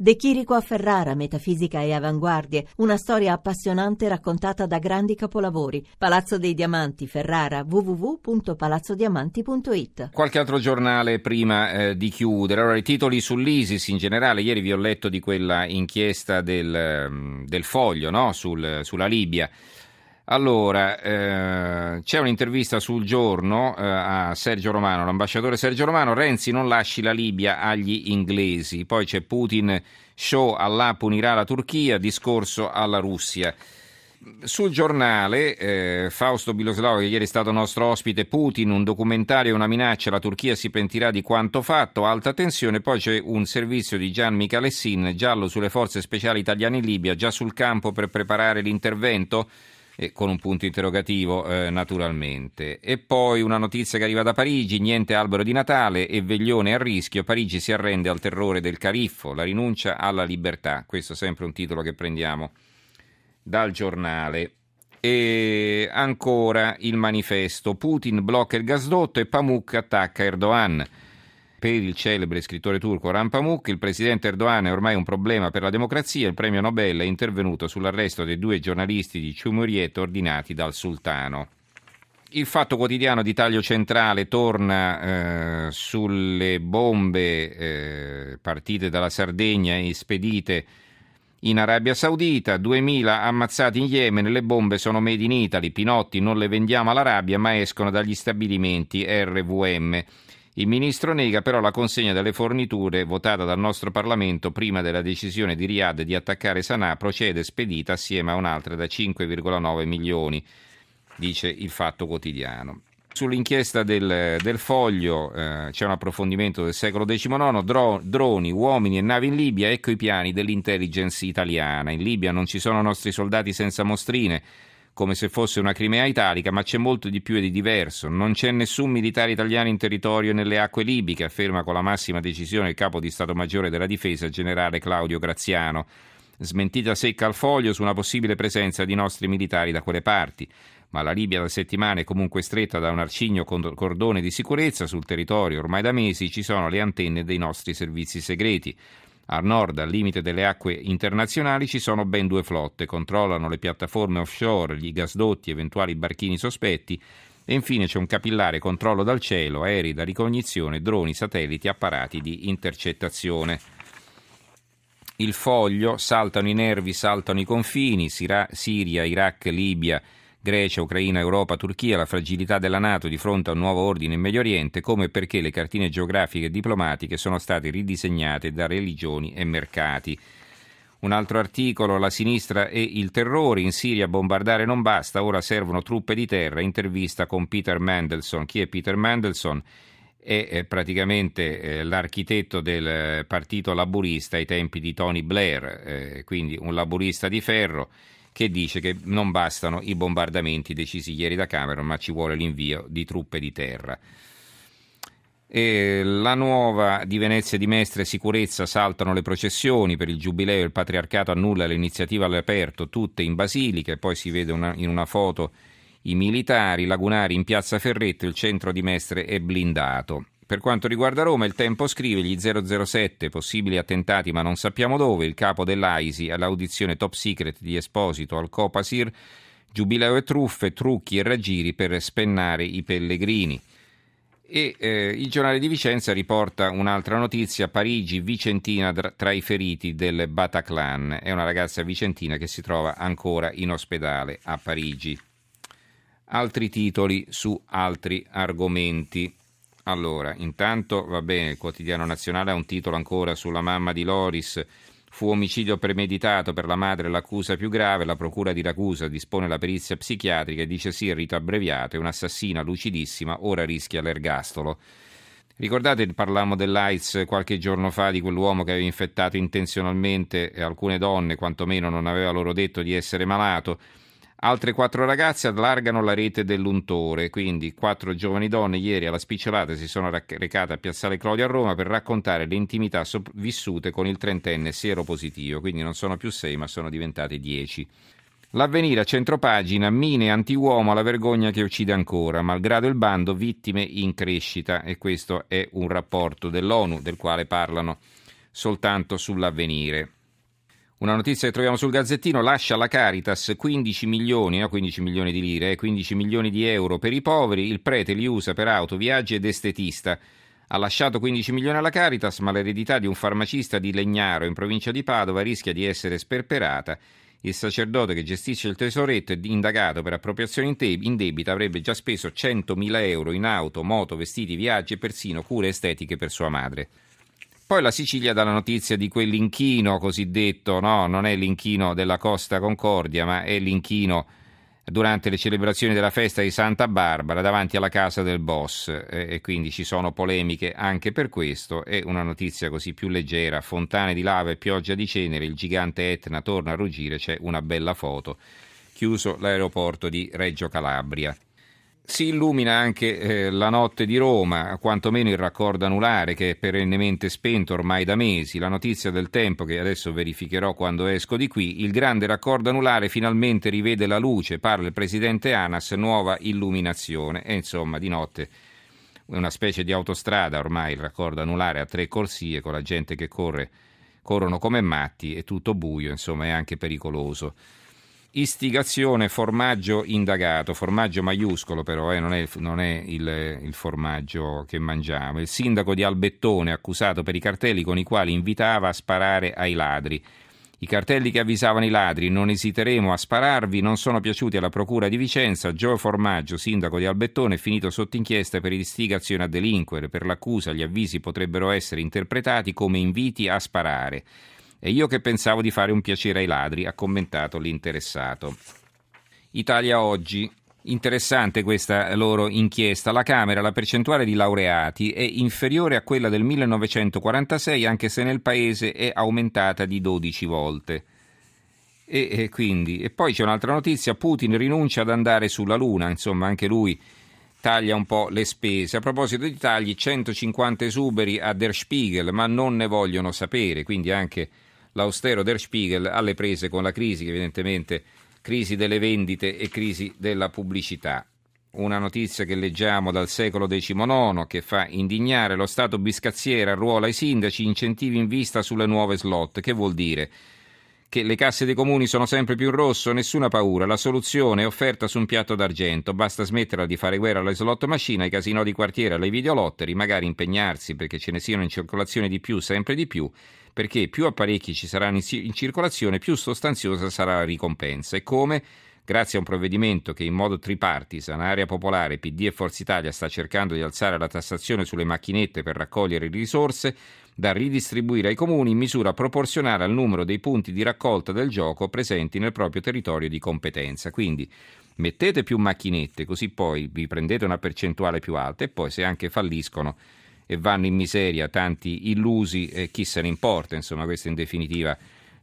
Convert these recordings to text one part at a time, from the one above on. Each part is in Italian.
De Chirico a Ferrara, metafisica e avanguardie, una storia appassionante raccontata da grandi capolavori. Palazzo dei Diamanti, Ferrara, www.palazzodiamanti.it. Qualche altro giornale prima eh, di chiudere. Allora, i titoli sull'ISIS in generale, ieri vi ho letto di quella inchiesta del, mm, del foglio no? Sul, sulla Libia. Allora, eh, c'è un'intervista sul giorno eh, a Sergio Romano, l'ambasciatore Sergio Romano, Renzi non lasci la Libia agli inglesi, poi c'è Putin, show Allah punirà la Turchia, discorso alla Russia. Sul giornale eh, Fausto Biloslavo, che ieri è stato nostro ospite, Putin, un documentario una minaccia, la Turchia si pentirà di quanto fatto, alta tensione, poi c'è un servizio di Gian Michalessin, giallo sulle forze speciali italiane in Libia, già sul campo per preparare l'intervento con un punto interrogativo eh, naturalmente. E poi una notizia che arriva da Parigi, niente albero di Natale e veglione a rischio, Parigi si arrende al terrore del cariffo, la rinuncia alla libertà, questo è sempre un titolo che prendiamo dal giornale. E ancora il manifesto, Putin blocca il gasdotto e Pamuk attacca Erdogan. Per il celebre scrittore turco Rampamuk, il presidente Erdogan è ormai un problema per la democrazia. Il premio Nobel è intervenuto sull'arresto dei due giornalisti di Cumhuriyet ordinati dal sultano. Il fatto quotidiano di taglio centrale torna eh, sulle bombe eh, partite dalla Sardegna e spedite in Arabia Saudita, 2000 ammazzati in Yemen, le bombe sono made in Italy, Pinotti non le vendiamo all'Arabia ma escono dagli stabilimenti RVM. Il ministro nega però la consegna delle forniture votata dal nostro Parlamento prima della decisione di Riyadh di attaccare Sana'a procede spedita assieme a un'altra da 5,9 milioni, dice il Fatto Quotidiano. Sull'inchiesta del, del Foglio eh, c'è un approfondimento del secolo XIX, dro, droni, uomini e navi in Libia, ecco i piani dell'intelligence italiana. In Libia non ci sono nostri soldati senza mostrine, come se fosse una Crimea italica, ma c'è molto di più e di diverso. Non c'è nessun militare italiano in territorio nelle acque libiche, afferma con la massima decisione il capo di Stato Maggiore della Difesa, generale Claudio Graziano. Smentita secca al foglio su una possibile presenza di nostri militari da quelle parti. Ma la Libia da settimane è comunque stretta da un arcigno cordone di sicurezza sul territorio. Ormai da mesi ci sono le antenne dei nostri servizi segreti. A nord, al limite delle acque internazionali, ci sono ben due flotte, controllano le piattaforme offshore, gli gasdotti, eventuali barchini sospetti e infine c'è un capillare controllo dal cielo, aerei da ricognizione, droni, satelliti, apparati di intercettazione. Il foglio, saltano i nervi, saltano i confini, Siria, Iraq, Libia, Grecia, Ucraina, Europa, Turchia, la fragilità della Nato di fronte a un nuovo ordine in Medio Oriente, come perché le cartine geografiche e diplomatiche sono state ridisegnate da religioni e mercati. Un altro articolo, la sinistra e il terrore, in Siria bombardare non basta, ora servono truppe di terra, intervista con Peter Mandelson. Chi è Peter Mandelson? È praticamente eh, l'architetto del partito laburista ai tempi di Tony Blair, eh, quindi un laburista di ferro che dice che non bastano i bombardamenti decisi ieri da Cameron, ma ci vuole l'invio di truppe di terra. E la nuova di Venezia di Mestre sicurezza saltano le processioni per il giubileo il patriarcato annulla l'iniziativa all'aperto tutte in basilica e poi si vede una, in una foto i militari lagunari in piazza Ferretto il centro di Mestre è blindato per quanto riguarda Roma, il tempo scrive gli 007, possibili attentati ma non sappiamo dove, il capo dell'AISI all'audizione top secret di Esposito al Copasir, giubileo e truffe, trucchi e raggiri per spennare i pellegrini. E eh, il giornale di Vicenza riporta un'altra notizia, Parigi, Vicentina tra i feriti del Bataclan. È una ragazza vicentina che si trova ancora in ospedale a Parigi. Altri titoli su altri argomenti. Allora, intanto va bene, il quotidiano nazionale ha un titolo ancora sulla mamma di Loris. Fu omicidio premeditato per la madre l'accusa più grave, la procura di Ragusa dispone la perizia psichiatrica e dice sì, il rito abbreviato, è un'assassina lucidissima, ora rischia l'ergastolo. Ricordate, parlammo dell'AIDS qualche giorno fa di quell'uomo che aveva infettato intenzionalmente alcune donne, quantomeno non aveva loro detto di essere malato. Altre quattro ragazze allargano la rete dell'untore, quindi quattro giovani donne ieri alla spicciolata si sono recate a Piazzale Clodio a Roma per raccontare le intimità vissute con il trentenne sieropositivo, quindi non sono più sei ma sono diventate dieci. L'avvenire a centropagina, mine anti-uomo alla vergogna che uccide ancora, malgrado il bando vittime in crescita e questo è un rapporto dell'ONU del quale parlano soltanto sull'avvenire. Una notizia che troviamo sul Gazzettino lascia la Caritas 15 milioni, no 15 milioni di lire, 15 eh, milioni di euro per i poveri, il prete li usa per auto, viaggi ed estetista. Ha lasciato 15 milioni alla Caritas, ma l'eredità di un farmacista di Legnaro in provincia di Padova rischia di essere sperperata. Il sacerdote che gestisce il tesoretto e indagato per appropriazione indebita avrebbe già speso 100.000 euro in auto, moto, vestiti, viaggi e persino cure estetiche per sua madre. Poi la Sicilia dà la notizia di quell'inchino cosiddetto, no, non è l'inchino della Costa Concordia, ma è l'inchino durante le celebrazioni della festa di Santa Barbara davanti alla casa del boss. E quindi ci sono polemiche anche per questo. E una notizia così più leggera, fontane di lava e pioggia di cenere, il gigante Etna torna a ruggire, c'è una bella foto, chiuso l'aeroporto di Reggio Calabria. Si illumina anche eh, la notte di Roma, quantomeno il raccordo anulare che è perennemente spento ormai da mesi. La notizia del tempo che adesso verificherò quando esco di qui. Il grande raccordo anulare finalmente rivede la luce, parla il presidente Anas, nuova illuminazione. E insomma, di notte è una specie di autostrada ormai il raccordo anulare a tre corsie con la gente che corre, corrono come matti, è tutto buio, insomma è anche pericoloso. Istigazione formaggio indagato, formaggio maiuscolo però, eh, non è, non è il, il, formaggio che mangiamo. Il sindaco di Albettone accusato per i cartelli con i quali invitava a sparare ai ladri. I cartelli che avvisavano i ladri non esiteremo a spararvi non sono piaciuti alla procura di Vicenza. Gio Formaggio, sindaco di Albettone, è finito sotto inchiesta per istigazione a delinquere. Per l'accusa gli avvisi potrebbero essere interpretati come inviti a sparare. E io che pensavo di fare un piacere ai ladri, ha commentato l'interessato. Italia oggi. Interessante questa loro inchiesta. La Camera, la percentuale di laureati è inferiore a quella del 1946, anche se nel paese è aumentata di 12 volte. E, e, quindi, e poi c'è un'altra notizia: Putin rinuncia ad andare sulla Luna, insomma, anche lui taglia un po' le spese. A proposito di tagli, 150 esuberi a Der Spiegel, ma non ne vogliono sapere, quindi anche l'austero Der Spiegel alle prese con la crisi, evidentemente crisi delle vendite e crisi della pubblicità. Una notizia che leggiamo dal secolo XIX che fa indignare lo Stato biscazziere arruola i sindaci incentivi in vista sulle nuove slot. Che vuol dire? Che le casse dei comuni sono sempre più in rosso, nessuna paura, la soluzione è offerta su un piatto d'argento, basta smetterla di fare guerra alle slot machine, ai casino di quartiere, alle videolotteri, magari impegnarsi perché ce ne siano in circolazione di più, sempre di più, perché più apparecchi ci saranno in circolazione, più sostanziosa sarà la ricompensa. E come? Grazie a un provvedimento che in modo tripartisan, Area Popolare, PD e Forza Italia sta cercando di alzare la tassazione sulle macchinette per raccogliere risorse, da ridistribuire ai comuni in misura proporzionale al numero dei punti di raccolta del gioco presenti nel proprio territorio di competenza. Quindi mettete più macchinette, così poi vi prendete una percentuale più alta e poi se anche falliscono e vanno in miseria tanti illusi, eh, chi se ne importa, insomma questa in definitiva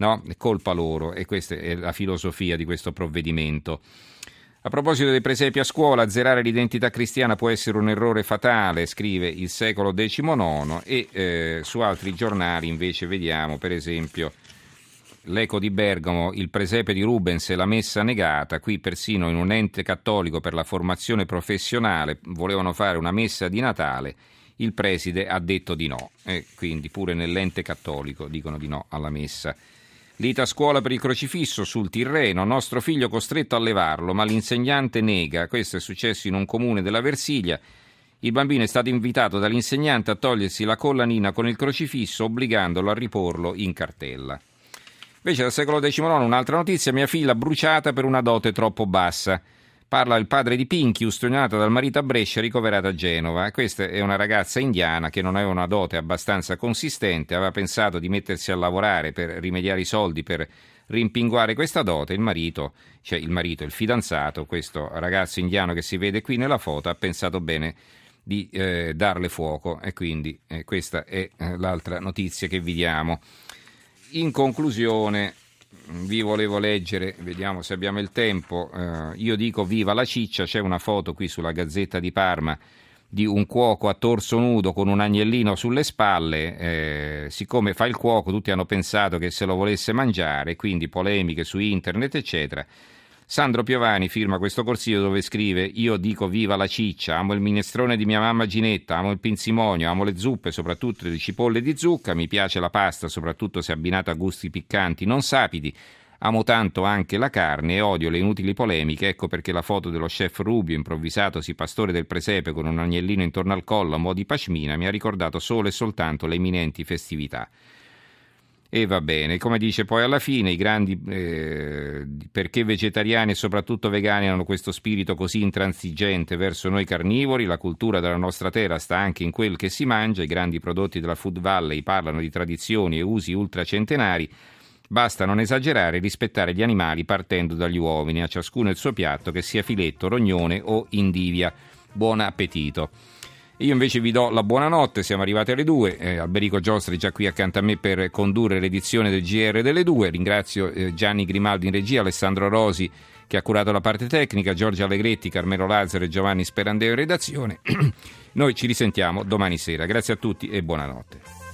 no? colpa loro e questa è la filosofia di questo provvedimento. A proposito dei presepi a scuola, azzerare l'identità cristiana può essere un errore fatale, scrive il secolo XIX e eh, su altri giornali invece vediamo per esempio l'Eco di Bergamo, il presepe di Rubens e la messa negata, qui persino in un ente cattolico per la formazione professionale volevano fare una messa di Natale il preside ha detto di no e quindi pure nell'ente cattolico dicono di no alla messa. Lita a scuola per il crocifisso sul Tirreno, nostro figlio costretto a levarlo, ma l'insegnante nega. Questo è successo in un comune della Versilia. Il bambino è stato invitato dall'insegnante a togliersi la collanina con il crocifisso, obbligandolo a riporlo in cartella. Invece dal secolo XIX un'altra notizia, mia figlia bruciata per una dote troppo bassa. Parla il padre di Pinky, ustionata dal marito a Brescia, ricoverata a Genova. Questa è una ragazza indiana che non aveva una dote abbastanza consistente, aveva pensato di mettersi a lavorare per rimediare i soldi per rimpinguare questa dote. Il marito, cioè il marito, il fidanzato, questo ragazzo indiano che si vede qui nella foto, ha pensato bene di eh, darle fuoco e quindi eh, questa è eh, l'altra notizia che vi diamo. In conclusione, vi volevo leggere, vediamo se abbiamo il tempo, eh, io dico viva la ciccia, c'è una foto qui sulla Gazzetta di Parma di un cuoco a torso nudo con un agnellino sulle spalle, eh, siccome fa il cuoco tutti hanno pensato che se lo volesse mangiare, quindi polemiche su internet eccetera. Sandro Piovani firma questo corsivo dove scrive Io dico viva la ciccia, amo il minestrone di mia mamma Ginetta, amo il pinzimonio, amo le zuppe, soprattutto di cipolle di zucca, mi piace la pasta, soprattutto se abbinata a gusti piccanti non sapidi, amo tanto anche la carne e odio le inutili polemiche, ecco perché la foto dello chef Rubio, improvvisatosi pastore del presepe con un agnellino intorno al collo a mo' di pashmina, mi ha ricordato solo e soltanto le imminenti festività. E va bene, come dice poi alla fine, i grandi eh, perché vegetariani e soprattutto vegani hanno questo spirito così intransigente verso noi carnivori, la cultura della nostra terra sta anche in quel che si mangia, i grandi prodotti della Food Valley parlano di tradizioni e usi ultracentenari, basta non esagerare e rispettare gli animali partendo dagli uomini, a ciascuno il suo piatto, che sia filetto, rognone o indivia. Buon appetito! Io invece vi do la buonanotte, siamo arrivati alle due, eh, Alberico Giostri già qui accanto a me per condurre l'edizione del GR delle due, ringrazio eh, Gianni Grimaldi in regia, Alessandro Rosi che ha curato la parte tecnica, Giorgio Allegretti, Carmelo Lazzaro e Giovanni Sperandeo in redazione. Noi ci risentiamo domani sera, grazie a tutti e buonanotte.